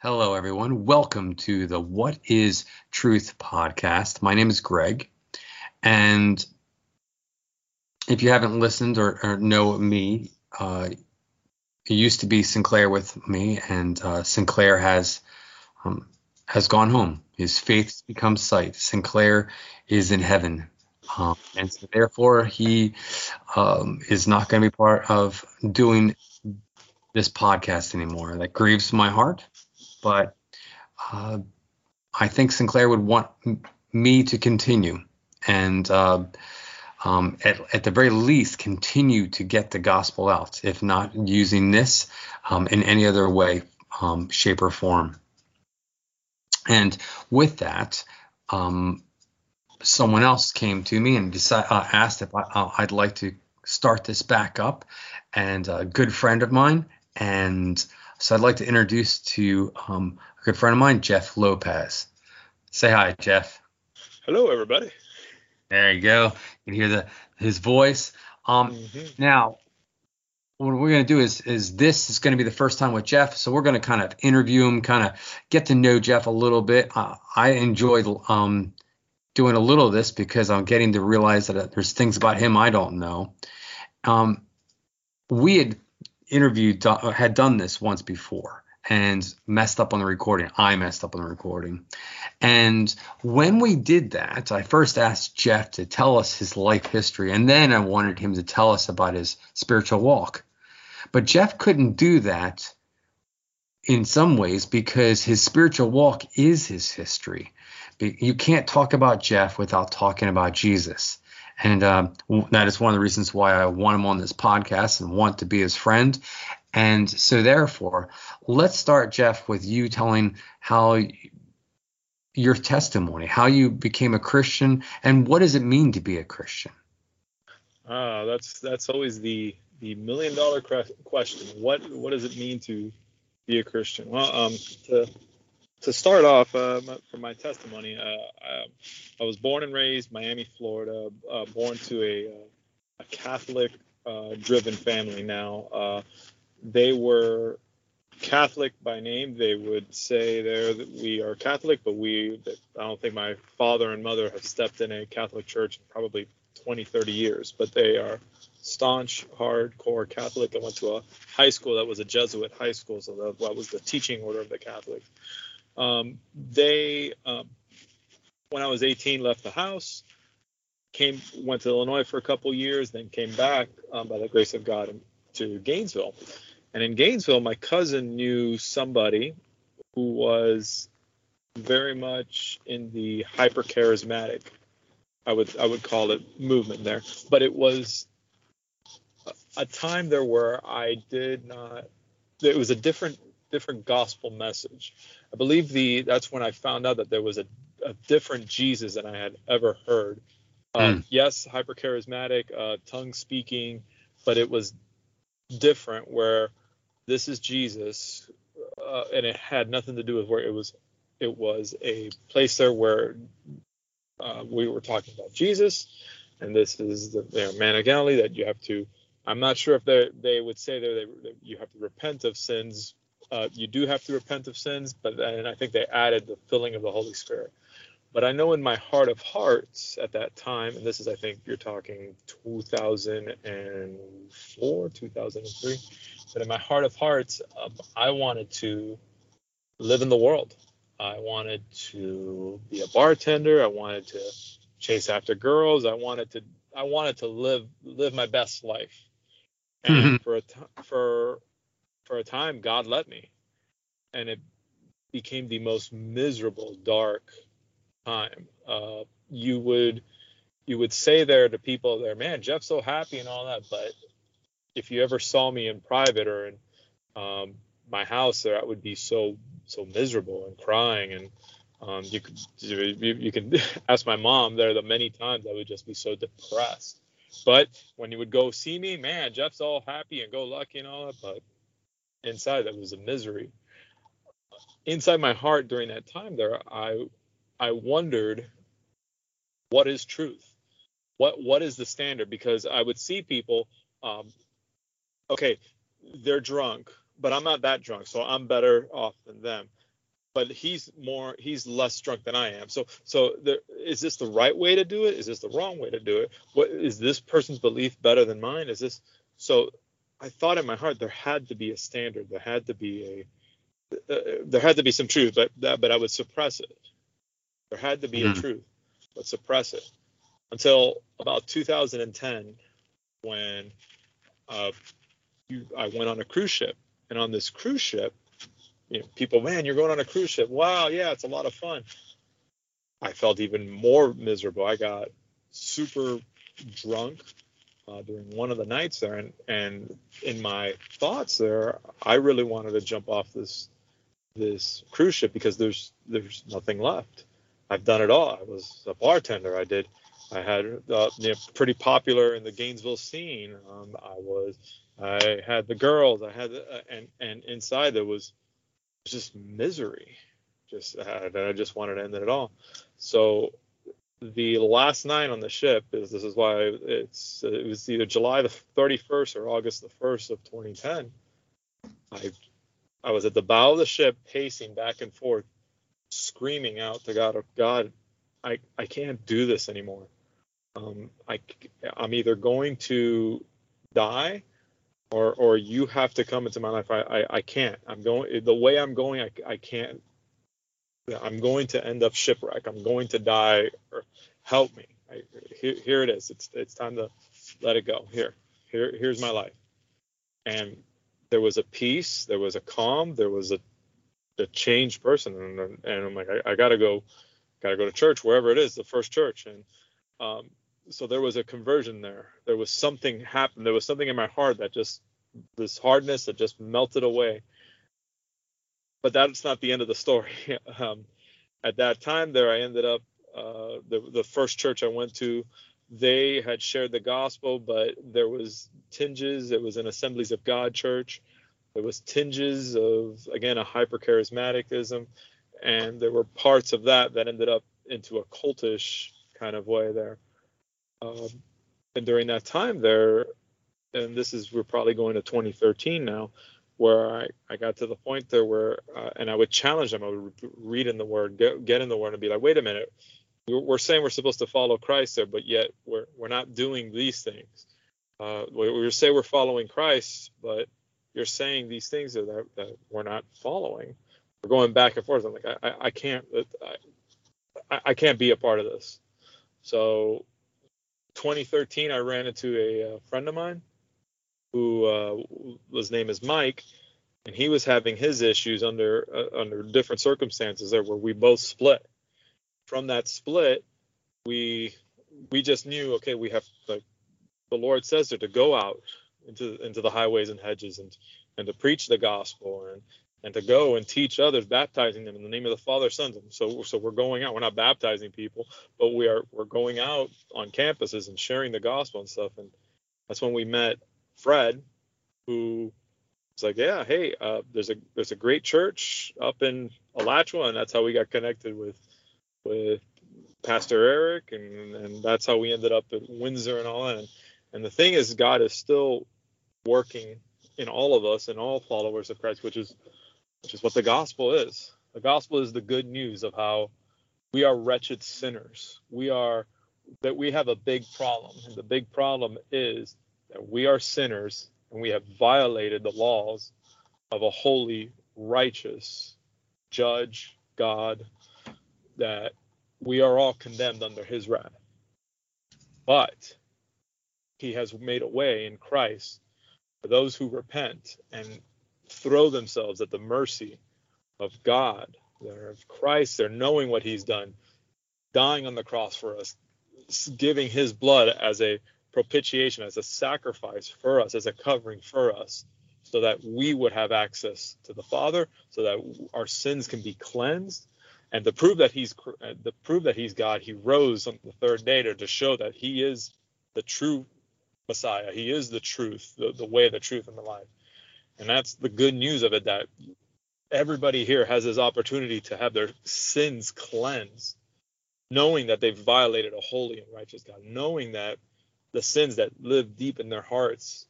Hello, everyone. Welcome to the What is Truth podcast. My name is Greg. And if you haven't listened or, or know me, uh, it used to be Sinclair with me, and uh, Sinclair has um, has gone home. His faith becomes sight. Sinclair is in heaven, um, and so therefore he um, is not going to be part of doing this podcast anymore. That grieves my heart but uh, I think Sinclair would want me to continue and uh, um, at, at, the very least continue to get the gospel out, if not using this um, in any other way, um, shape, or form. And with that, um, someone else came to me and uh, asked if I, would uh, like to start this back up. And a good friend of mine and so I'd like to introduce to um, a good friend of mine, Jeff Lopez. Say hi, Jeff. Hello, everybody. There you go. You can hear the his voice. Um, mm-hmm. Now, what we're going to do is is this is going to be the first time with Jeff, so we're going to kind of interview him, kind of get to know Jeff a little bit. Uh, I enjoyed um, doing a little of this because I'm getting to realize that there's things about him I don't know. Um, we had interviewed had done this once before and messed up on the recording. I messed up on the recording. And when we did that, I first asked Jeff to tell us his life history, and then I wanted him to tell us about his spiritual walk. But Jeff couldn't do that in some ways because his spiritual walk is his history. You can't talk about Jeff without talking about Jesus. And uh, that is one of the reasons why I want him on this podcast and want to be his friend. And so, therefore, let's start, Jeff, with you telling how your testimony, how you became a Christian, and what does it mean to be a Christian? Ah, that's that's always the the million dollar question. What what does it mean to be a Christian? Well, um, to to start off, uh, for my testimony, uh, I, I, was born and raised Miami, Florida. Uh, born to a, uh, a Catholic-driven uh, family. Now, uh, they were Catholic by name. They would say there that we are Catholic, but we I don't think my father and mother have stepped in a Catholic church in probably 20, 30 years. But they are staunch, hardcore Catholic. I went to a high school that was a Jesuit high school, so that, that was the teaching order of the Catholics. Um, they, um, when I was 18, left the house, came went to Illinois for a couple years, then came back um, by the grace of God to Gainesville. And in Gainesville, my cousin knew somebody who was very much in the hyper charismatic, I would I would call it movement there. But it was a time there where I did not. It was a different different gospel message. I believe the that's when I found out that there was a, a different Jesus than I had ever heard. Uh, mm. Yes, hyper charismatic, uh, tongue speaking, but it was different. Where this is Jesus, uh, and it had nothing to do with where it was. It was a place there where uh, we were talking about Jesus, and this is the you know, man of Galilee that you have to. I'm not sure if they they would say there that you have to repent of sins uh, you do have to repent of sins, but and I think they added the filling of the Holy Spirit. But I know in my heart of hearts at that time, and this is I think you're talking 2004, 2003, but in my heart of hearts, um, I wanted to live in the world. I wanted to be a bartender. I wanted to chase after girls. I wanted to I wanted to live live my best life. And mm-hmm. for a t- for for a time, God let me, and it became the most miserable, dark time. Uh, you would you would say there to people there, man, Jeff's so happy and all that, but if you ever saw me in private or in um, my house, there I would be so so miserable and crying and um, you could you, you can ask my mom there the many times I would just be so depressed. But when you would go see me, man, Jeff's all happy and go lucky and all that, but inside that was a misery inside my heart during that time there i i wondered what is truth what what is the standard because i would see people um okay they're drunk but i'm not that drunk so i'm better off than them but he's more he's less drunk than I am. So so there, is this the right way to do it? Is this the wrong way to do it? What is this person's belief better than mine? Is this so? I thought in my heart there had to be a standard. There had to be a uh, there had to be some truth, but that, but I would suppress it. There had to be mm-hmm. a truth, but suppress it until about 2010 when uh, you, I went on a cruise ship, and on this cruise ship, you know, people, man, you're going on a cruise ship. Wow, yeah, it's a lot of fun. I felt even more miserable. I got super drunk uh, during one of the nights there, and and in my thoughts there, I really wanted to jump off this this cruise ship because there's there's nothing left. I've done it all. I was a bartender. I did. I had uh, you know, pretty popular in the Gainesville scene. Um, I was. I had the girls. I had uh, and and inside there was just misery. Just uh, I just wanted to end it all. So the last night on the ship is this is why it's it was either July the 31st or August the 1st of 2010. I I was at the bow of the ship pacing back and forth, screaming out to God, of God, I I can't do this anymore. Um, I I'm either going to die or or you have to come into my life. I, I, I can't. I'm going the way I'm going. I, I can't. I'm going to end up shipwreck. I'm going to die. Or help me. I, here, here it is. It's it's time to let it go. Here here here's my life. And there was a peace. There was a calm. There was a a changed person. And, and I'm like I, I gotta go. Gotta go to church wherever it is, the first church. And um, so there was a conversion there. There was something happened. There was something in my heart that just this hardness that just melted away. But that's not the end of the story. Um, at that time, there I ended up uh, the the first church I went to. They had shared the gospel, but there was tinges. It was an Assemblies of God church. There was tinges of again a hyper charismaticism, and there were parts of that that ended up into a cultish kind of way there. Um, and during that time there, and this is we're probably going to 2013 now, where I, I got to the point there where uh, and I would challenge them. I would read in the Word, get, get in the Word, and be like, wait a minute, we're, saying we're supposed to follow Christ there, but yet we're we're not doing these things. Uh, we, we say we're following Christ, but you're saying these things that, that we're not following. We're going back and forth. I'm like, I, I can't, I, I can't be a part of this. So 2013, I ran into a, a friend of mine who uh, his name is Mike, and he was having his issues under uh, under different circumstances there where we both split. From that split, we we just knew okay we have like the Lord says there to go out into into the highways and hedges and and to preach the gospel and and to go and teach others, baptizing them in the name of the Father, Son. So, so we're going out. We're not baptizing people, but we are we're going out on campuses and sharing the gospel and stuff. And that's when we met Fred, who was like, "Yeah, hey, uh, there's a there's a great church up in Alachua, and that's how we got connected with with Pastor Eric, and and that's how we ended up at Windsor and all that. And, and the thing is, God is still working in all of us and all followers of Christ, which is which is what the gospel is. The gospel is the good news of how we are wretched sinners. We are that we have a big problem. And the big problem is that we are sinners and we have violated the laws of a holy, righteous judge, God, that we are all condemned under his wrath. But he has made a way in Christ for those who repent and throw themselves at the mercy of God. They're of Christ. They're knowing what He's done, dying on the cross for us, giving His blood as a propitiation, as a sacrifice for us, as a covering for us, so that we would have access to the Father, so that our sins can be cleansed. And to prove that He's to prove that He's God, He rose on the third day to, to show that He is the true Messiah. He is the truth, the, the way, the truth, and the life. And that's the good news of it that everybody here has this opportunity to have their sins cleansed, knowing that they've violated a holy and righteous God, knowing that the sins that live deep in their hearts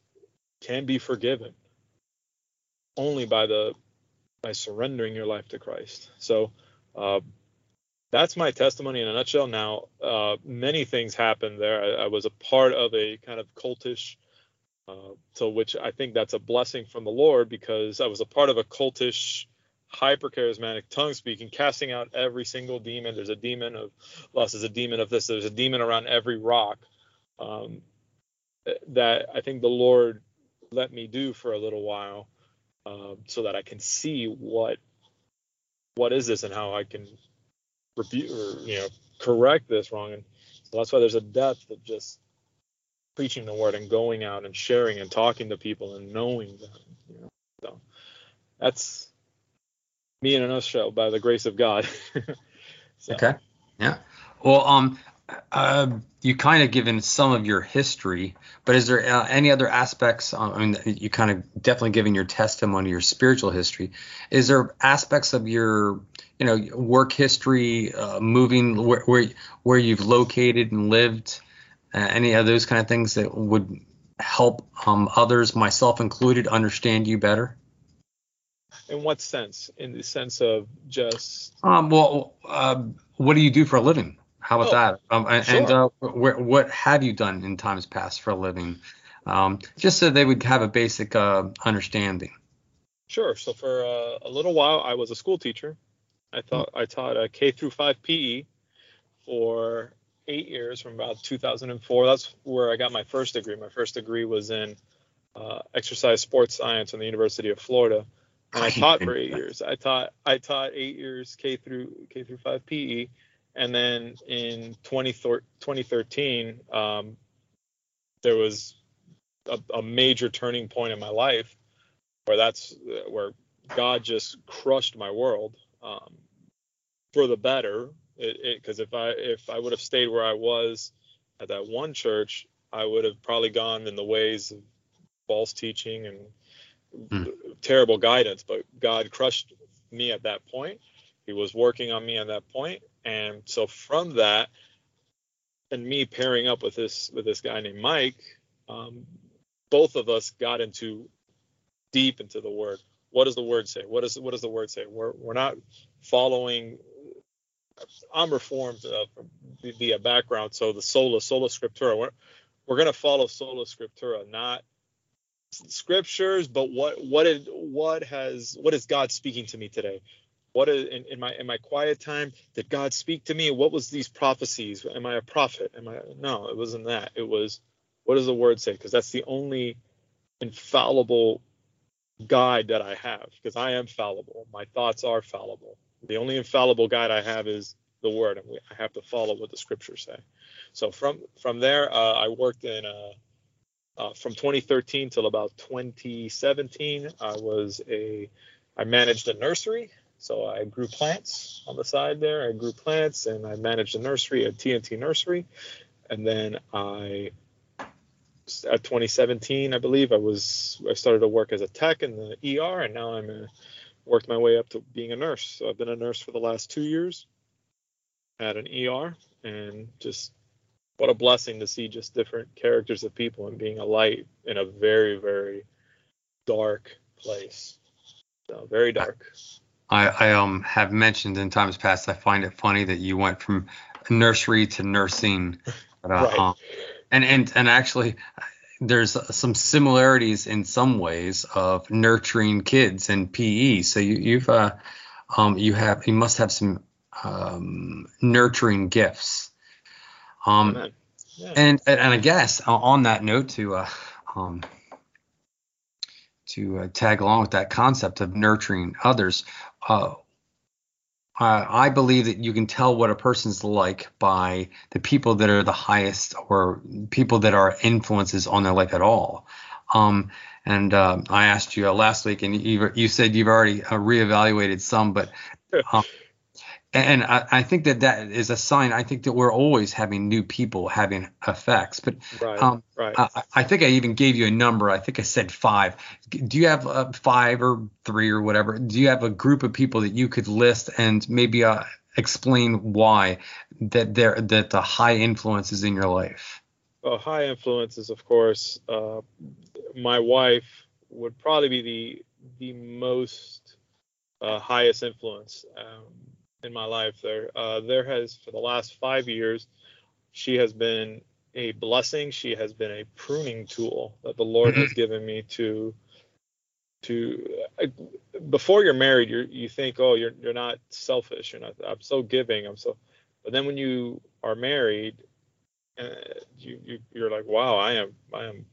can be forgiven only by the by surrendering your life to Christ. So uh, that's my testimony in a nutshell. Now, uh, many things happened there. I, I, was a part of a kind of cultish, uh, to which I think that's a blessing from the Lord because I was a part of a cultish, hyper charismatic tongue speaking, casting out every single demon. There's a demon of lust, there's a demon of this, there's a demon around every rock. Um, that I think the Lord let me do for a little while, uh, so that I can see what what is this and how I can rebuke or you know correct this wrong. And so that's why there's a depth of just preaching the word and going out and sharing and talking to people and knowing them. You know, so that's me in a nutshell by the grace of God. so. Okay. Yeah. Well, um, uh, you kind of given some of your history, but is there uh, any other aspects? Um, I mean, you kind of definitely giving your testimony, your spiritual history. Is there aspects of your, you know, work history, uh, moving where, where, where you've located and lived, uh, any of those kind of things that would help um, others, myself included, understand you better? In what sense? In the sense of just. Um. Well, uh, what do you do for a living? How about oh, that? Um, and, sure. and uh, wh- what have you done in times past for a living? Um, just so they would have a basic uh, understanding. Sure. So for uh, a little while, I was a school teacher. I thought I taught a K through five PE for eight years from about 2004. That's where I got my first degree. My first degree was in uh, exercise sports science from the University of Florida, and I taught for eight years. I taught I taught eight years K through K through five PE, and then in 2013, um, there was a, a, major turning point in my life where that's where God just crushed my world um, for the better. Because if I if I would have stayed where I was at that one church, I would have probably gone in the ways of false teaching and mm. terrible guidance. But God crushed me at that point. He was working on me at that point, and so from that, and me pairing up with this with this guy named Mike, um, both of us got into deep into the word. What does the word say? What does what does the word say? We're we're not following. I'm reformed uh, via background, so the sola sola scriptura. We're we're gonna follow sola scriptura, not scriptures, but what what is what has what is God speaking to me today? What is in, in, my in my quiet time did god speak to me? What was these prophecies? Am i a prophet? Am i no it wasn't that. It was what does the word say? Because that's the only infallible guide that i have because i am fallible. My thoughts are fallible. The only infallible guide i have is the word and we, i have to follow what the scriptures say. So from from there uh, i worked in uh, uh, from 2013 till about 2017 i was a i managed a nursery so I grew plants on the side there. I grew plants and I managed a nursery, a TNT nursery. And then I, at 2017, I believe, I was I started to work as a tech in the ER, and now I'm a, worked my way up to being a nurse. So I've been a nurse for the last two years at an ER, and just what a blessing to see just different characters of people and being a light in a very very dark place. So very dark. I, I um have mentioned in times past I find it funny that you went from nursery to nursing, but, uh, right. um, and and and actually there's some similarities in some ways of nurturing kids and PE. So you, you've uh, um you have you must have some um, nurturing gifts. Um, yeah. and and I guess on that note to uh, um to uh, tag along with that concept of nurturing others. Uh, I believe that you can tell what a person's like by the people that are the highest or people that are influences on their life at all. Um, and uh, I asked you last week, and you, you said you've already uh, reevaluated some, but um, and I, I, think that that is a sign. I think that we're always having new people having effects. But right, um, right. I, I, think I even gave you a number. I think I said five. Do you have uh, five or three or whatever? Do you have a group of people that you could list and maybe uh, explain why that there that the high influences in your life? Well, high influences, of course. Uh, my wife would probably be the the most uh, highest influence um, in my life. There, uh, there has for the last five years, she has been a blessing. She has been a pruning tool that the Lord has given me to to uh, before you're married you you think oh you're you're not selfish. You're not I'm so giving. I'm so but then when you are married uh, you, you you're like wow I am I am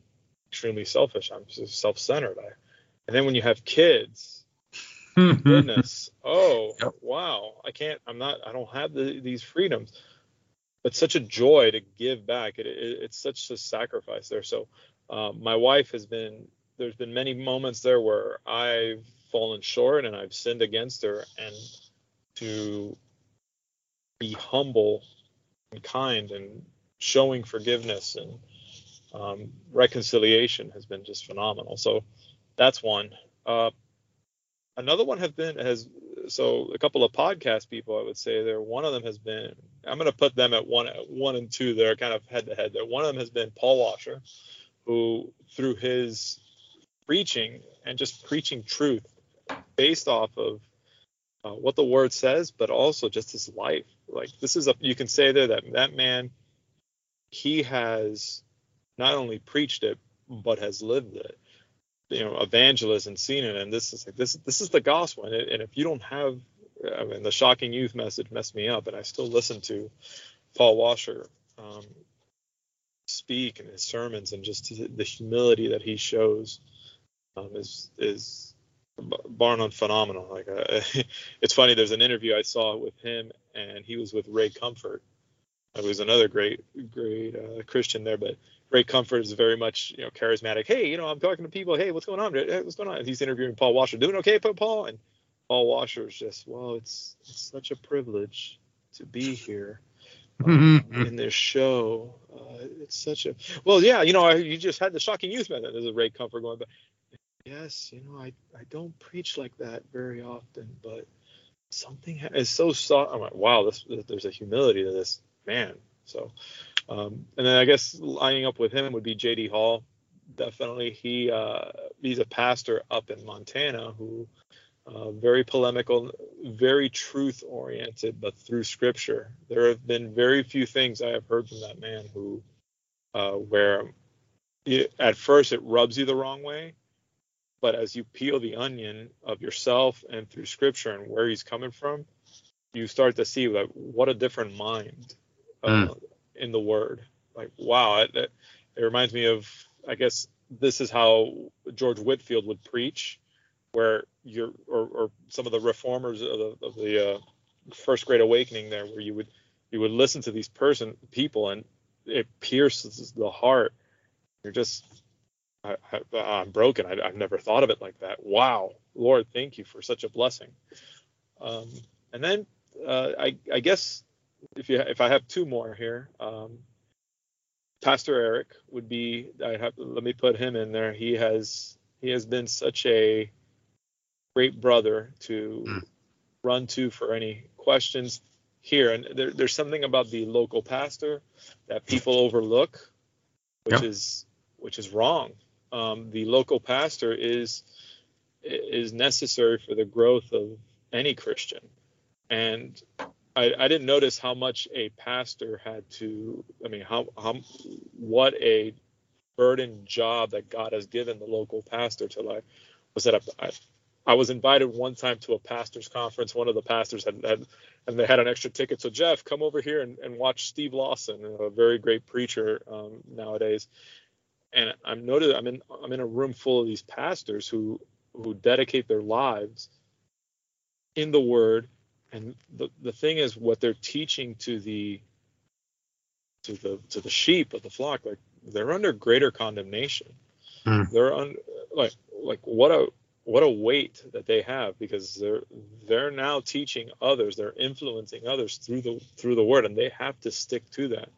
extremely selfish. I'm just self-centered. I, and then when you have kids goodness oh yep. wow I can't I'm not I don't have the, these freedoms but such a joy to give back it, it it's such a sacrifice there so um, my wife has been there's been many moments there where I've fallen short and I've sinned against her, and to be humble and kind and showing forgiveness and um, reconciliation has been just phenomenal. So that's one. Uh, another one has been has so a couple of podcast people I would say there. One of them has been I'm going to put them at one one and two. They're kind of head to head there. One of them has been Paul Washer, who through his preaching and just preaching truth based off of uh, what the word says, but also just his life. Like this is a you can say there that that man he has not only preached it but has lived it. You know, evangelist and seen it, and this is like this this is the gospel. And, it, and if you don't have, I mean, the shocking youth message messed me up, and I still listen to Paul Washer um, speak and his sermons and just the humility that he shows um, is is bar none phenomenal. Like uh, it's funny. There's an interview I saw with him, and he was with Ray Comfort. It was another great great uh, Christian there, but Ray Comfort is very much you know charismatic. Hey, you know I'm talking to people. Hey, what's going on? Hey, what's going on? And he's interviewing Paul Washer. Doing okay, Paul? And Paul Washer is just well, it's it's such a privilege to be here. Um, in this show. Uh, it's such a well, yeah. You know, you just had the shocking youth method. There's a Ray Comfort going, but yes, you know, I, I don't preach like that very often, but something is so soft. I'm like, wow, this, there's a humility to this man. So, um, and then I guess lining up with him would be J.D. Hall. Definitely, he uh, he's a pastor up in Montana who uh, very polemical, very truth oriented, but through scripture. There have been very few things I have heard from that man who, uh, where it, at first it rubs you the wrong way, but as you peel the onion of yourself and through scripture and where he's coming from, you start to see like what a different mind uh, mm. In the word. Like wow, it, it, reminds me of I guess this is how George Whitefield would preach, where you're or, or some of the reformers of the, of the uh, first great awakening there, where you would you would listen to these person people and it pierces the heart. You're just I, am broken. I, have never thought of it like that. Wow, Lord, thank you for such a blessing. Um, and then uh, I, I, guess if you if I have two more here, um, Pastor Eric would be. I have let me put him in there. He has he has been such a great brother to mm. run to for any questions here. And there, there's something about the local pastor that people overlook, which is which is wrong um, the local pastor is is necessary for the growth of any Christian. And I, I, didn't notice how much a pastor had to. I mean, how, how what a burden job that God has given the local pastor to like was that I, I was invited one time to a pastors conference. One of the pastors had, had and they had an extra ticket. So Jeff, come over here and, and watch Steve Lawson, a very great preacher um, nowadays and I'm noted I'm in I'm in a room full of these pastors who who dedicate their lives in the word and the, the thing is what they're teaching to the to the to the sheep of the flock like they're under greater condemnation. Mm. they're on like like what a what a weight that they have because they're they're now teaching others they're influencing others through the through the word and they have to stick to that.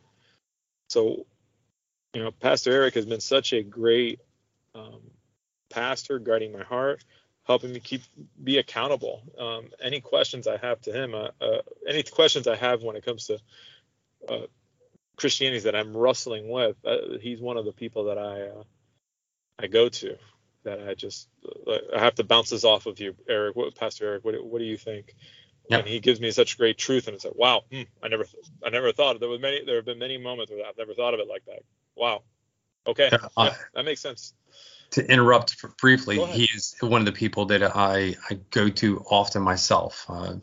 So you know, Pastor Eric has been such a great um, pastor, guarding my heart, helping me keep be accountable. Um, any questions I have to him, uh, uh, any questions I have when it comes to uh, Christianity that I'm wrestling with, uh, he's one of the people that I uh, I go to that I just I have to bounce this off of you, Eric. What, Pastor Eric, what, what do you think? Yep. And he gives me such great truth, and it's like, wow, hmm, I never I never thought there was many there have been many moments where I've never thought of it like that. Wow. Okay, uh, yeah, that makes sense. To interrupt briefly, he is one of the people that I I go to often myself. Uh,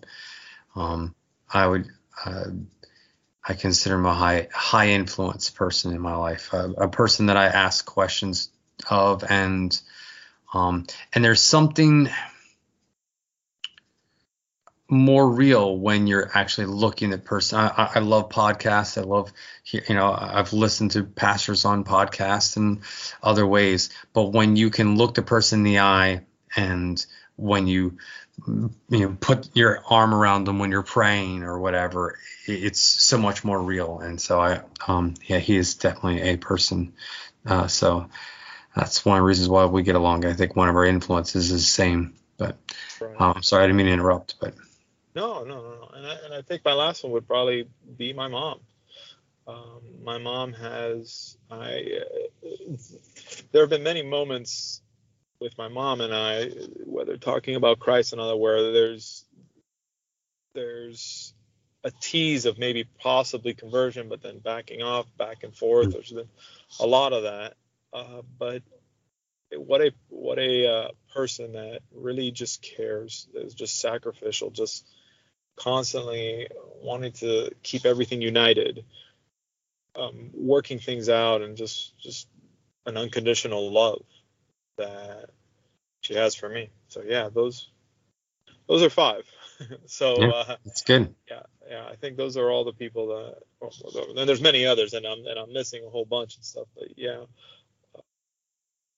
um, I would. Uh, I consider him a high high influence person in my life, a person that I ask questions of, and um, and there's something more real when you're actually looking at person. I, I love podcasts. I love, you know, I've listened to pastors on podcasts and other ways, but when you can look the person in the eye and when you you know put your arm around them when you're praying or whatever it's so much more real and so i um yeah he is definitely a person uh, so that's one of the reasons why we get along i think one of our influences is the same but um sorry i didn't mean to interrupt but no no no no and i, and I think my last one would probably be my mom um, my mom has i uh, there have been many moments with my mom and I, whether talking about Christ and other, where there's there's a tease of maybe possibly conversion, but then backing off, back and forth. There's been a lot of that. Uh, but what a what a uh, person that really just cares, is just sacrificial, just constantly wanting to keep everything united, um, working things out, and just just an unconditional love that she has for me. So yeah, those those are five. so yeah, uh, that's good. Yeah, yeah, I think those are all the people that. Well, and there's many others, and I'm and I'm missing a whole bunch and stuff. But yeah, uh,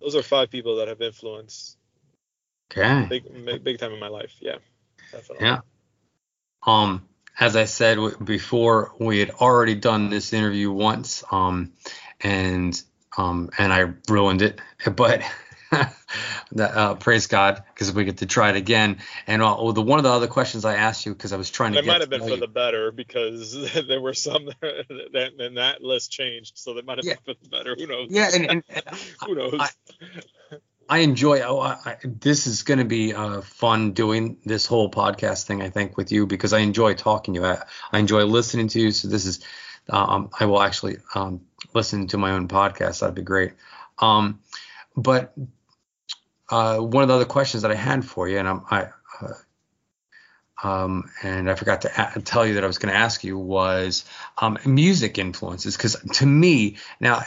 those are five people that have influenced. Okay. Big big time in my life. Yeah, definitely. Yeah. Um, as I said before, we had already done this interview once. Um, and um, and I ruined it, but uh, praise God, because we get to try it again. And uh, the one of the other questions I asked you, because I was trying to. It might have been for you. the better, because there were some that and that list changed, so that might have yeah. been for the better. Who knows? Yeah, and, and, and who knows? I, I enjoy. Oh, I, this is going to be uh, fun doing this whole podcast thing. I think with you because I enjoy talking to you. I, I enjoy listening to you. So this is. Um, I will actually um, listen to my own podcast. That'd be great. Um, but uh, one of the other questions that I had for you, and I'm, I, uh, um, and I forgot to a- tell you that I was going to ask you was um, music influences, because to me now.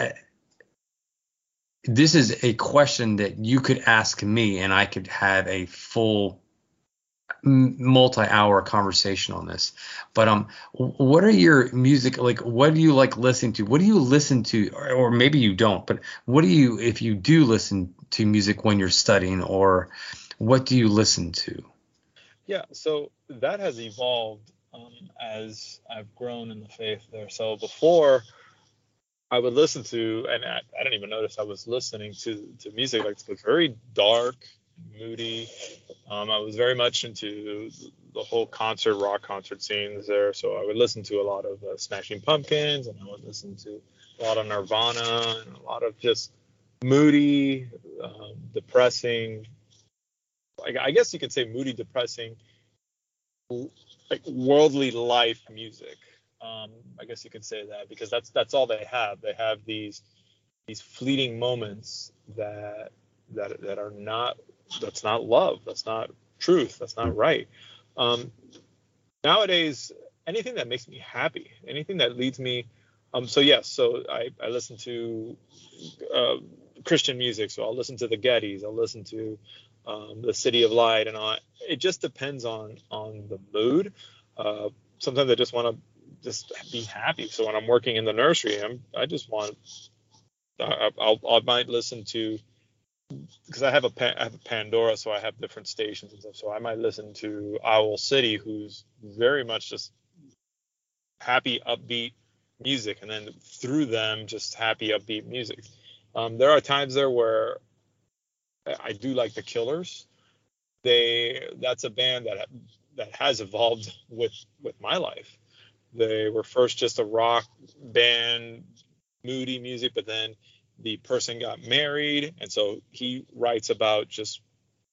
This is a question that you could ask me, and I could have a full multi-hour conversation on this. But um what are your music like what do you like listening to? What do you listen to? Or, or, maybe you don't but what do you if you do listen to music when you're studying or what do you listen to? Yeah so that has evolved um, as i've grown in the faith there. So before i would listen to and i, I didn't even notice i was listening to to music like it's very dark moody. Um, I was very much into the whole concert rock concert scenes there, so I would listen to a lot of uh, Smashing Pumpkins, and I would listen to a lot of Nirvana and a lot of just moody, um, depressing. Like I guess you could say moody, depressing, like worldly life music. Um, I guess you could say that because that's that's all they have. They have these these fleeting moments that that that are not that's not love. That's not truth. That's not right. Um, nowadays, anything that makes me happy, anything that leads me. Um, so yes, so I, I listen to uh, Christian music. So I'll listen to the Gettys. I'll listen to um, the CityAlight, and all. It just depends on on the mood. Uh, sometimes I just want to just be happy. So when I'm working in the nursery, I'm I just want I, I'll I might listen to because I have a I have a Pandora, so I have different stations and stuff. So I might listen to Owl City, who's very much just happy, upbeat music, and then through them, just happy, upbeat music. Um, there are times there where I do like the Killers. They that's a band that that has evolved with with my life. They were first just a rock band, moody music, but then the person got married, and so he writes about just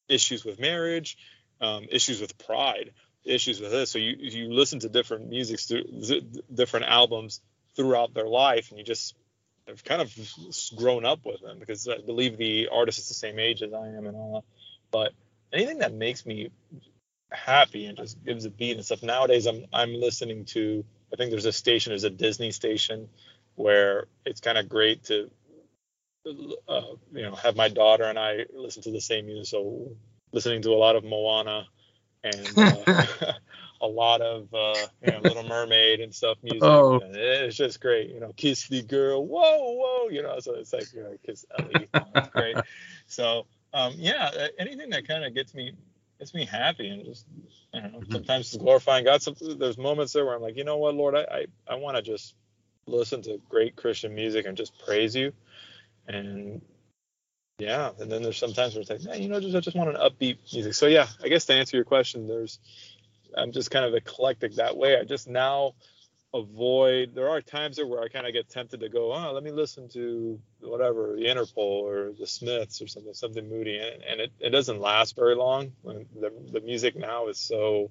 issues with marriage, um, issues with pride, issues with this. So you you listen to different music, different albums throughout their life, and you just have kind of grown up with them because I believe the artist is the same age as I am and all that. But anything that makes me happy and just gives a beat and stuff. Nowadays, I'm I'm listening to. I think there's a station, there's a Disney station, where it's kind of great to, uh, you know, have my daughter and I listen to the same music. So listening to a lot of Moana and uh, a lot of uh, you know, Little Mermaid and stuff music. Oh. And it's just great. You know, kiss the girl, whoa, whoa. You know, so it's like you know, kiss Ellie. great. So um, yeah, anything that kind of gets me gets me happy and just I don't know. Mm-hmm. Sometimes it's glorifying God. Some, there's moments there where I'm like, you know what, Lord, I I, I want to just listen to great Christian music and just praise you. And yeah, and then there's sometimes where it's like, man, you know, just I just want an upbeat music. So yeah, I guess to answer your question, there's I'm just kind of eclectic that way. I just now avoid. There are times there where I kind of get tempted to go, oh, let me listen to whatever the Interpol or the Smiths or something, something moody, and, and it, it doesn't last very long. When the the music now is so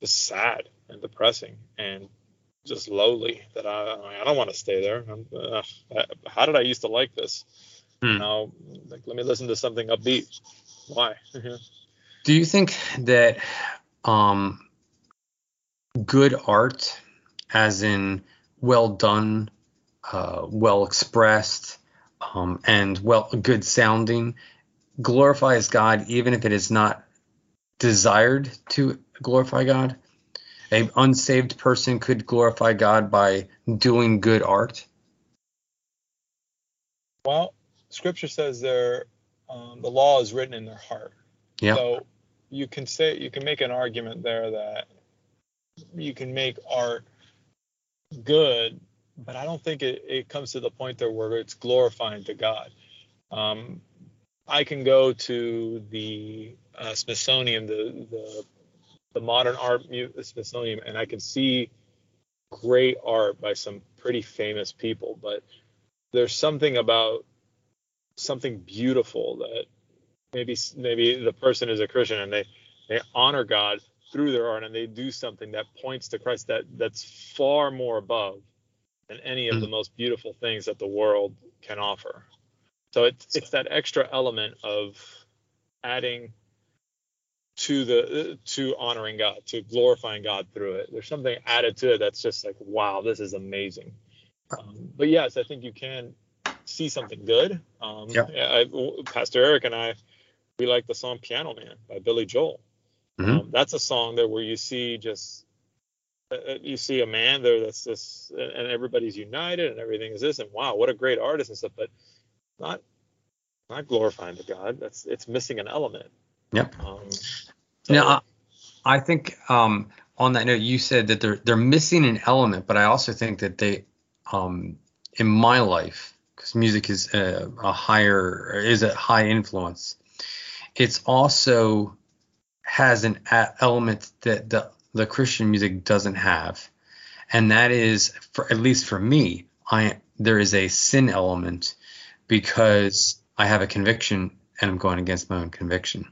just sad and depressing and just lowly that I I don't want to stay there. Uh, how did I used to like this? Hmm. Now, like, let me listen to something upbeat. Why? Do you think that um, good art, as in well done, uh, well expressed, um, and well good sounding, glorifies God even if it is not desired to glorify God. A unsaved person could glorify God by doing good art. Well, Scripture says there, um, the law is written in their heart. Yeah. So you can say you can make an argument there that you can make art good, but I don't think it, it comes to the point there where it's glorifying to God. Um, I can go to the uh, Smithsonian, the, the the modern art Smithsonian, and I can see great art by some pretty famous people, but there's something about something beautiful that maybe maybe the person is a Christian and they they honor God through their art and they do something that points to Christ that that's far more above than any of mm. the most beautiful things that the world can offer. So it's it's that extra element of adding to the to honoring God, to glorifying God through it. There's something added to it that's just like, wow, this is amazing. Um, but yes, I think you can see something good. Um, yeah. I, Pastor Eric and I we like the song Piano Man by Billy Joel. Mm-hmm. Um, that's a song there where you see just uh, uh, you see a man there that's this and everybody's united and everything is this and wow what a great artist and stuff but not not glorifying to God that's it's missing an element. Yep. Um, so, now I, I think um, on that note you said that they're they're missing an element but I also think that they um, in my life because music is a, a higher is a high influence it's also has an element that the the Christian music doesn't have, and that is for at least for me, I there is a sin element because I have a conviction and I'm going against my own conviction.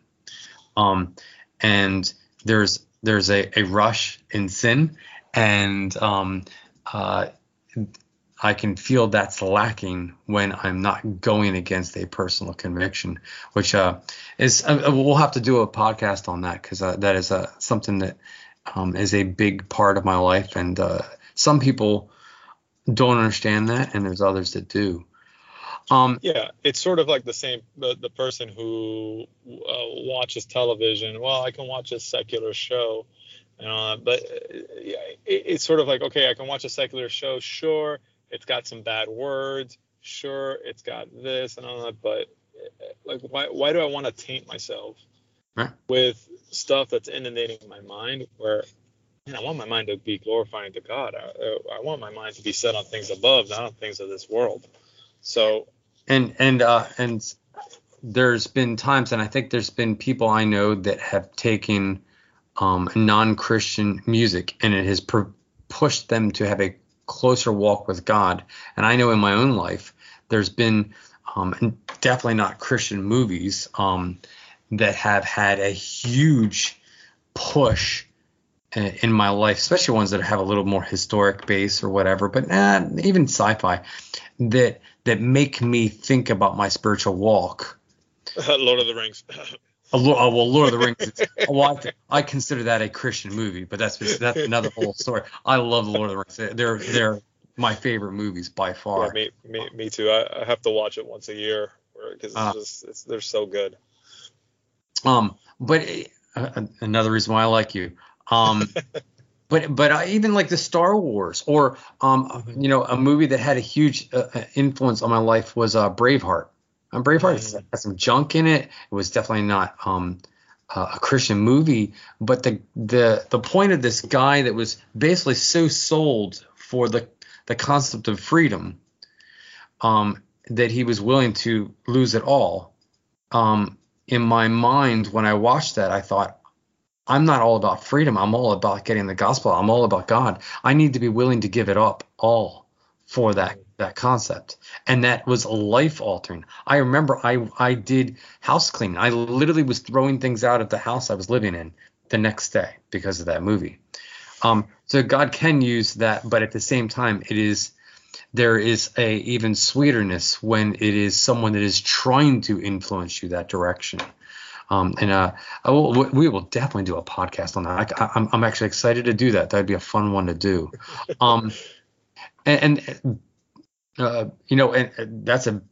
Um, and there's there's a, a rush in sin, and um, uh, I can feel that's lacking when I'm not going against a personal conviction, which uh, is uh, we'll have to do a podcast on that because uh, that is uh, something that um, is a big part of my life, and uh, some people don't understand that, and there's others that do. Um, yeah, it's sort of like the same the, the person who uh, watches television. Well, I can watch a secular show, uh, but yeah, it, it's sort of like okay, I can watch a secular show, sure it's got some bad words. Sure, it's got this and all that, but like, why why do I want to taint myself right. with stuff that's inundating my mind? Where man, I want my mind to be glorifying to God. I, I want my mind to be set on things above, not on things of this world. So and and uh and there's been times and I think there's been people I know that have taken um, non-Christian music and it has pushed them to have a closer walk with God. And I know in my own life there's been um, and definitely not Christian movies um, that have had a huge push in my life, especially ones that have a little more historic base or whatever, but eh, even sci-fi that that make me think about my spiritual walk. Lord of the Rings. Oh, well, Lord of the Rings. well, I, I, consider that a Christian movie, but that's that's another whole story. I love the Lord of the Rings. They're they're my favorite movies by far. Yeah, me, me, me too. I, I have to watch it once a year because it's uh, just it's, they're so good. Um, but uh, another reason why I like you. Um, but but I even like the Star Wars or um, mm-hmm. you know, a movie that had a huge uh, uh influence on my life was uh, Braveheart. Um, Braveheart mm-hmm. had some junk in it. It was definitely not um, uh, a Christian movie, but the the the point of this guy that was basically so sold for the the concept of freedom um, that he was willing to lose it all. Um, in my mind, when I watched that, I thought, I'm not all about freedom. I'm all about getting the gospel. I'm all about God. I need to be willing to give it up all for that that concept. And that was life altering. I remember I I did house cleaning. I literally was throwing things out of the house I was living in the next day because of that movie. Um, so God can use that, but at the same time, it is there is a even sweeterness when it is someone that is trying to influence you that direction. Um, and uh, will, we will definitely do a podcast on that. I, am I'm, I'm actually excited to do that. That'd be a fun one to do. Um, and, and uh, you know, and that's a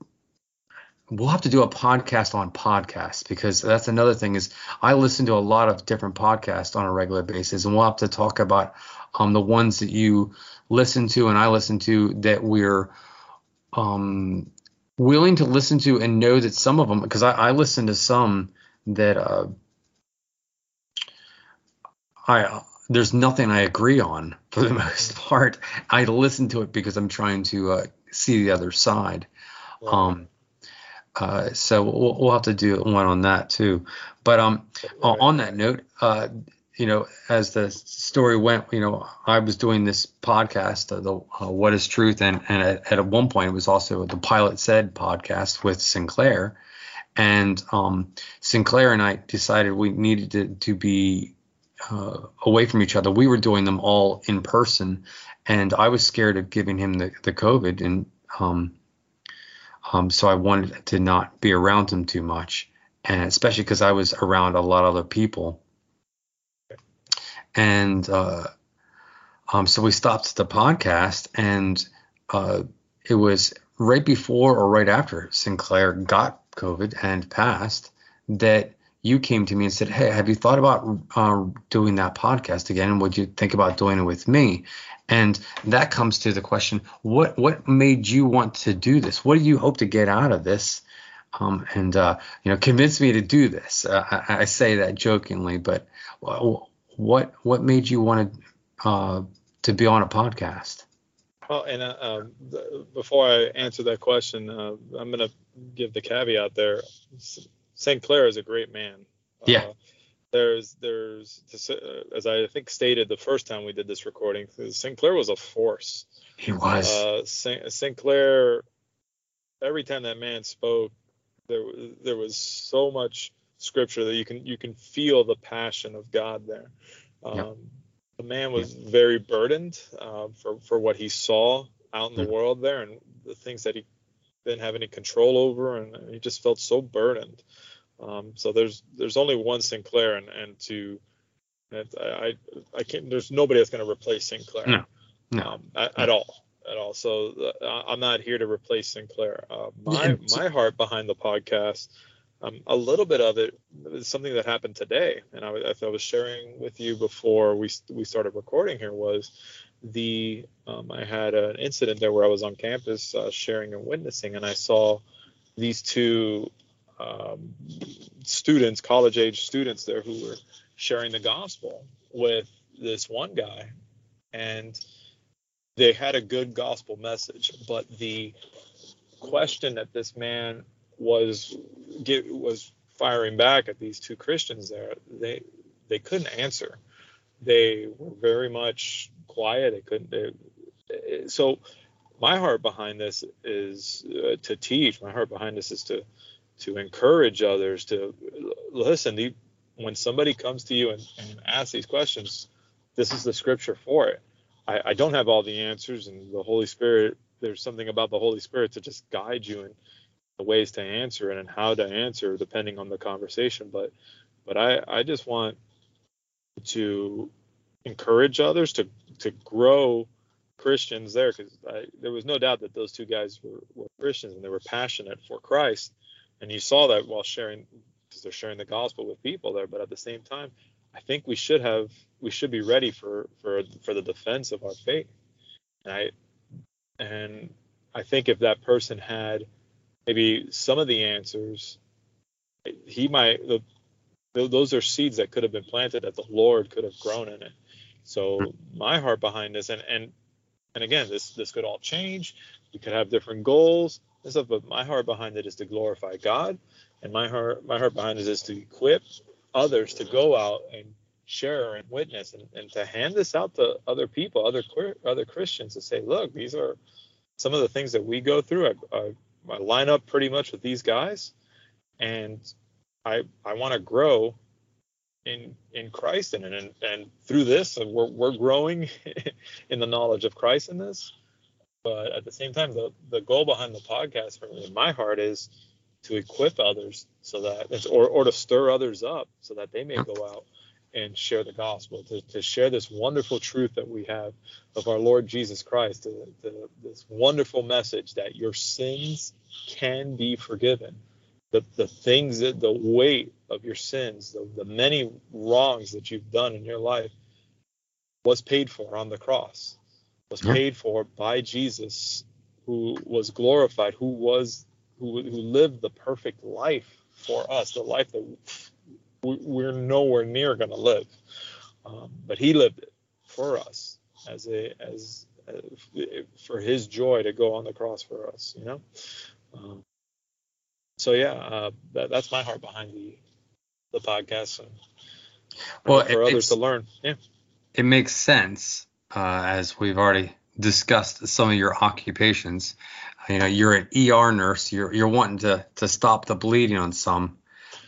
we'll have to do a podcast on podcasts because that's another thing is I listen to a lot of different podcasts on a regular basis, and we'll have to talk about um, the ones that you listen to and I listen to that we're um, willing to listen to and know that some of them because I, I listen to some that uh, I there's nothing I agree on for the most part. I listen to it because I'm trying to uh, see the other side. Um, uh, so we'll, we'll, have to do one on that too. But um, right. on that note, uh, you know, as the story went, you know, I was doing this podcast, uh, the uh, What Is Truth, and and at, at one point it was also the Pilate Said podcast with Sinclair, and um, Sinclair and I decided we needed to, to be uh, away from each other. We were doing them all in person, and I was scared of giving him the the COVID, and um, um, so I wanted to not be around him too much, and especially because I was around a lot of other people. And uh, um, so we stopped the podcast, and uh, it was right before or right after Sinclair got COVID and passed that you came to me and said, "Hey, have you thought about uh, doing that podcast again? And would you think about doing it with me?" And that comes to the question: what what made you want to do this? What do you hope to get out of this? Um, and uh, you know, convince me to do this. Uh, I, I, say that jokingly, but what what made you want to uh, to be on a podcast? Well, and uh, um, before I answer that question, uh, I'm going to give the caveat there. St. Clair is a great man. Yeah. Uh, there's there's uh, as I think stated the first time we did this recording, St. Clair was a force. He was. Uh, St. St. Clair. Every time that man spoke, there there was so much scripture that you can you can feel the passion of God there. Um. The man was very burdened uh, for for what he saw out in the mm-hmm. world there and the things that he didn't have any control over, and he just felt so burdened. Um, so there's there's only one Sinclair, and and to I I, I can't. There's nobody that's going to replace Sinclair. No, no, um, at, at, all, at all. So uh, I'm not here to replace Sinclair. Uh, my my heart behind the podcast, um, a little bit of it is something that happened today, and I, I was sharing with you before we we started recording here was the um, I had an incident there where I was on campus uh, sharing and witnessing, and I saw these two um, students, college age students there who were sharing the gospel with this one guy. And they had a good gospel message, but the question that this man was get, was firing back at these two Christians there, they they couldn't answer. They were very much quiet. They couldn't. They, so my heart behind this is uh, to teach. My heart behind this is to to encourage others to listen. The, when somebody comes to you and, and asks these questions, this is the scripture for it. I, I don't have all the answers, and the Holy Spirit. There's something about the Holy Spirit to just guide you in the ways to answer it and how to answer depending on the conversation. But but I I just want to encourage others to to grow Christians there because there was no doubt that those two guys were, were Christians and they were passionate for Christ, and you saw that while sharing because they're sharing the gospel with people there. But at the same time, I think we should have we should be ready for for for the defense of our faith. And I and I think if that person had maybe some of the answers, he might the, those are seeds that could have been planted that the Lord could have grown in it. So my heart behind this, and and and again, this this could all change. We could have different goals and stuff, but my heart behind it is to glorify God, and my heart my heart behind it is to equip others to go out and share and witness and, and to hand this out to other people, other other Christians, to say, look, these are some of the things that we go through. I, I, I line up pretty much with these guys, and I I want to grow in in Christ and and, and through this we're we're growing in the knowledge of Christ in this. But at the same time, the the goal behind the podcast for me in my heart is to equip others so that or or to stir others up so that they may go out and share the gospel, to, to share this wonderful truth that we have of our Lord Jesus Christ, to, to, this wonderful message that your sins can be forgiven the, the things that the weight of your sins, the, the many wrongs that you've done in your life was paid for on the cross, was paid for by Jesus, who was glorified, who was who, who lived the perfect life for us, the life that we're nowhere near going to live, um, but he lived it for us as a as, as, for his joy to go on the cross for us, you know. Um, so yeah, uh, that, that's my heart behind the the podcast and well, for others to learn. Yeah, it makes sense uh, as we've already discussed some of your occupations. You know, you're an ER nurse. You're you're wanting to to stop the bleeding on some,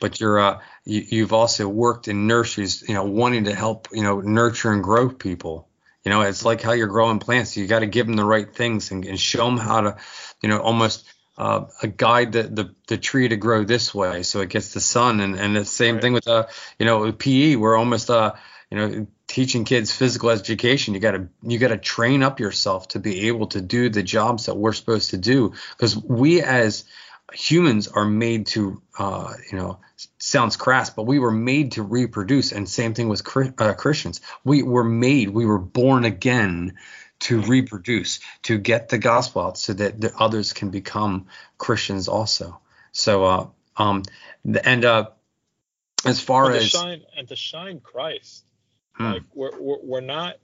but you're uh you, you've also worked in nurseries. You know, wanting to help you know nurture and grow people. You know, it's like how you're growing plants. You got to give them the right things and, and show them how to, you know, almost uh, a guide the, the, the tree to grow this way. So it gets the sun and, and the same right. thing with uh you know PE we're almost uh you know teaching kids physical education. You got to you got to train up yourself to be able to do the jobs that we're supposed to do because we as humans are made to uh you know sounds crass but we were made to reproduce. And same thing with uh, Christians. We were made we were born again to reproduce, to get the gospel out so that the others can become Christians also. So, uh, um, and uh, as far as shine and to shine Christ, hmm. like we're, we're, we're not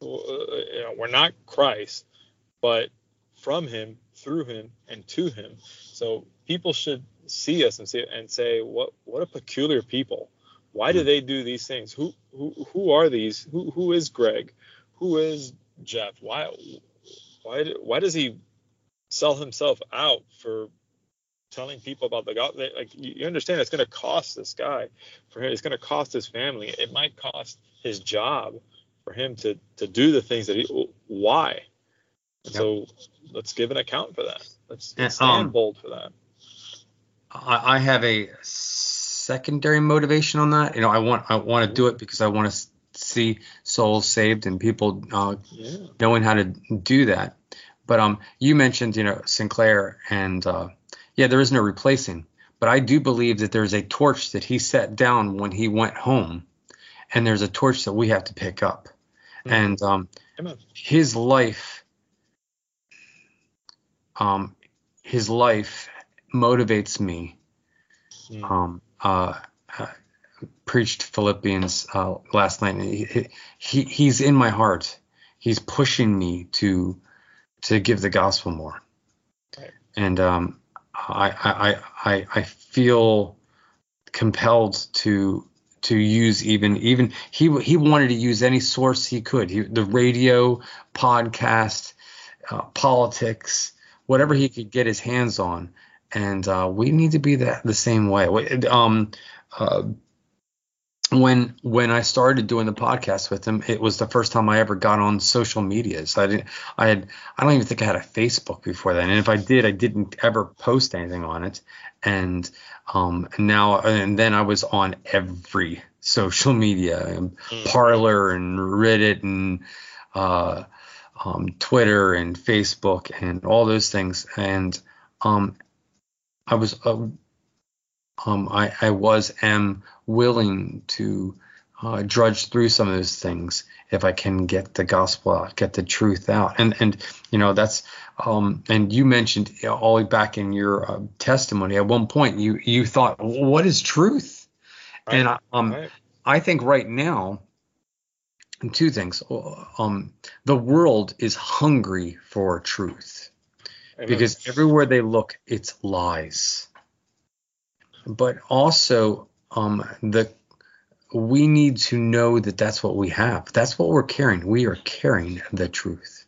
uh, you know, we're not Christ, but from Him, through Him, and to Him. So people should see us and see and say, what what a peculiar people. Why do hmm. they do these things? Who who who are these? Who who is Greg? Who is Jeff? Why why why does he sell himself out for telling people about the God? Like you understand, it's going to cost this guy for him. It's going to cost his family. It might cost his job for him to to do the things that he. Why? Yep. So let's give an account for that. Let's, let's stand um, bold for that. I, I have a secondary motivation on that. You know, I want I want to do it because I want to see souls saved and people uh, yeah. knowing how to do that. But um, you mentioned you know Sinclair and uh, yeah, there is no replacing. But I do believe that there's a torch that he set down when he went home, and there's a torch that we have to pick up. Mm-hmm. And um, his life, um, his life motivates me. Mm. Um, uh, preached Philippians uh, last night. He, he, he's in my heart. He's pushing me to to give the gospel more. Right. And um, I, I I I feel compelled to to use even even he he wanted to use any source he could. He, the radio, podcast, uh, politics, whatever he could get his hands on. And uh, we need to be that the same way. Um, uh, when when I started doing the podcast with him, it was the first time I ever got on social media. So I didn't, I had, I don't even think I had a Facebook before then. And if I did, I didn't ever post anything on it. And um, and now and then I was on every social media, and mm. Parler and Reddit and uh, um, Twitter and Facebook and all those things. And um, I was uh, um, I, I was am willing to uh, drudge through some of those things if I can get the gospel out, get the truth out, and and you know that's um, and you mentioned all the way back in your uh, testimony at one point you you thought what is truth, right. and um right. I think right now two things um the world is hungry for truth Amen. because everywhere they look it's lies but also um, the we need to know that that's what we have. That's what we're carrying. We are carrying the truth.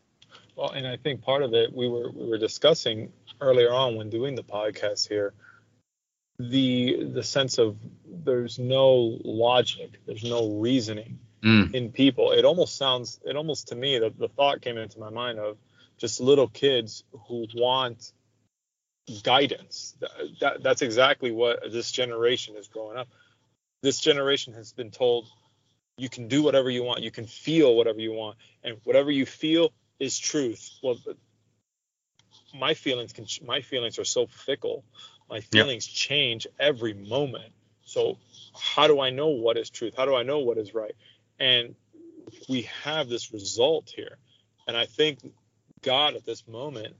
Well, and I think part of it we were we were discussing earlier on when doing the podcast here the the sense of there's no logic, there's no reasoning mm. in people. It almost sounds it almost to me that the thought came into my mind of just little kids who want guidance. That, that, that's exactly what this generation is growing up. This generation has been told you can do whatever you want, you can feel whatever you want, and whatever you feel is truth. Well, my feelings can my feelings are so fickle. My feelings change every moment. So how do I know what is truth? How do I know what is right? And we have this result here. And I think God at this moment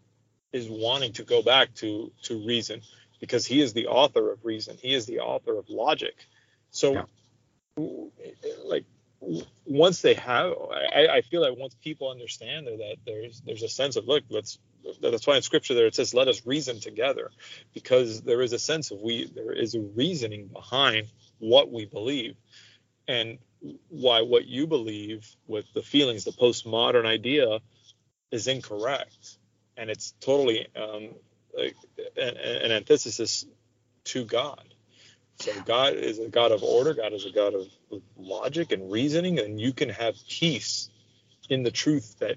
is wanting to go back to to reason because he is the author of reason. He is the author of logic. So, yeah. like once they have, I, I, feel like once people understand that there's there's a sense of look, let's. That's why in scripture there it says, "Let us reason together," because there is a sense of we there is a reasoning behind what we believe, and why what you believe with the feelings, the postmodern idea, is incorrect and it's totally um, like an, an antithesis to God. So God is a God of order. God is a God of logic and reasoning, and you can have peace in the truth that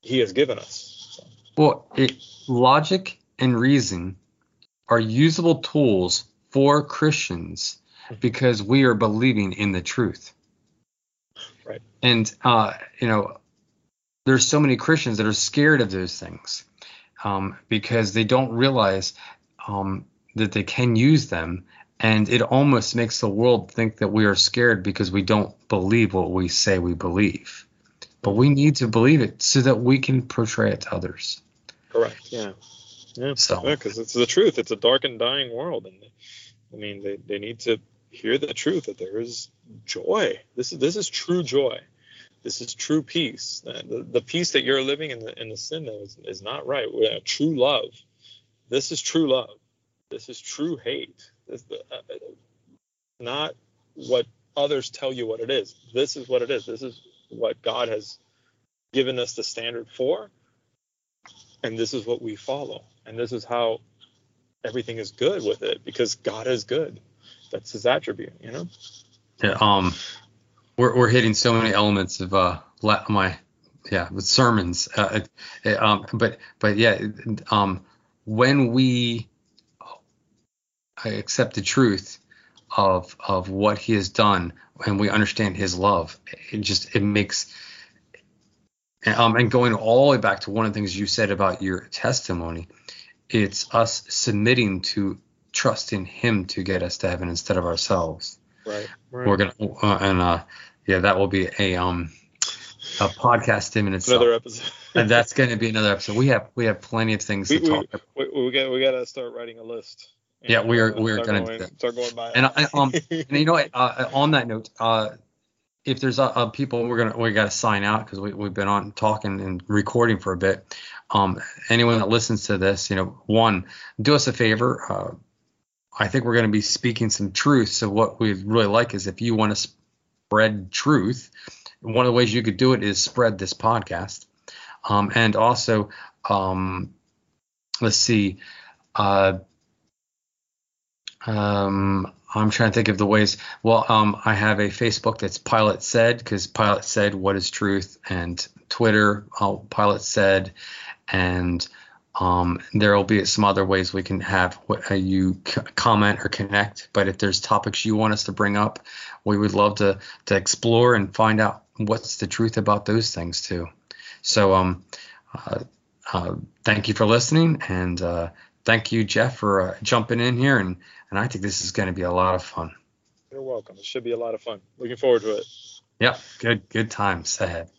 He has given us. Well, it, logic and reason are usable tools for Christians mm-hmm. because we are believing in the truth. Right. And uh, you know, there's so many Christians that are scared of those things um, because they don't realize um, that they can use them. And it almost makes the world think that we are scared because we don't believe what we say we believe. But we need to believe it so that we can portray it to others. Correct. Yeah. Yeah. So. Because yeah, it's the truth. It's a dark and dying world, and I mean, they, they need to hear the truth that there is joy. This is this is true joy. This is true peace. The, the peace that you're living in the, in the sin is, is not right. True love. This is true love. This is true hate. This uh, not what others tell you what it is. This is what it is. This is what God has given us the standard for, and this is what we follow. And this is how everything is good with it because God is good. That's His attribute, you know. Yeah. Um we're we're hitting so many elements of uh my yeah with sermons. Uh, um but but yeah um when we accept the truth of of what he has done and we understand his love it just it makes um and going all the way back to one of the things you said about your testimony it's us submitting to trust in him to get us to heaven instead of ourselves right, right. we're gonna uh, and uh yeah, that will be a um a podcast in itself. Another episode. and that's going to be another episode. We have we have plenty of things we, to talk. about. We, we got we got to start writing a list. Yeah, we are we are going to start going by. And I, um and you know what? Uh, on that note, uh, if there's uh, uh people we're gonna we got to sign out because we we've been on talking and recording for a bit. Um, anyone that listens to this, you know, one, do us a favor. Uh, I think we're going to be speaking some truth. So what we'd really like is if you want to spread truth. One of the ways you could do it is spread this podcast. Um, and also, um, let's see. Uh, um, I'm trying to think of the ways. Well, um, I have a Facebook that's Pilate Said because Pilate Said what is truth, and Twitter uh, Pilate Said, and um, there will be some other ways we can have uh, you c- comment or connect. But if there's topics you want us to bring up, we would love to to explore and find out what's the truth about those things too. So um, uh, uh, thank you for listening, and uh, thank you, Jeff, for uh, jumping in here. And and I think this is going to be a lot of fun. You're welcome. It should be a lot of fun. Looking forward to it. Yep, good good times ahead.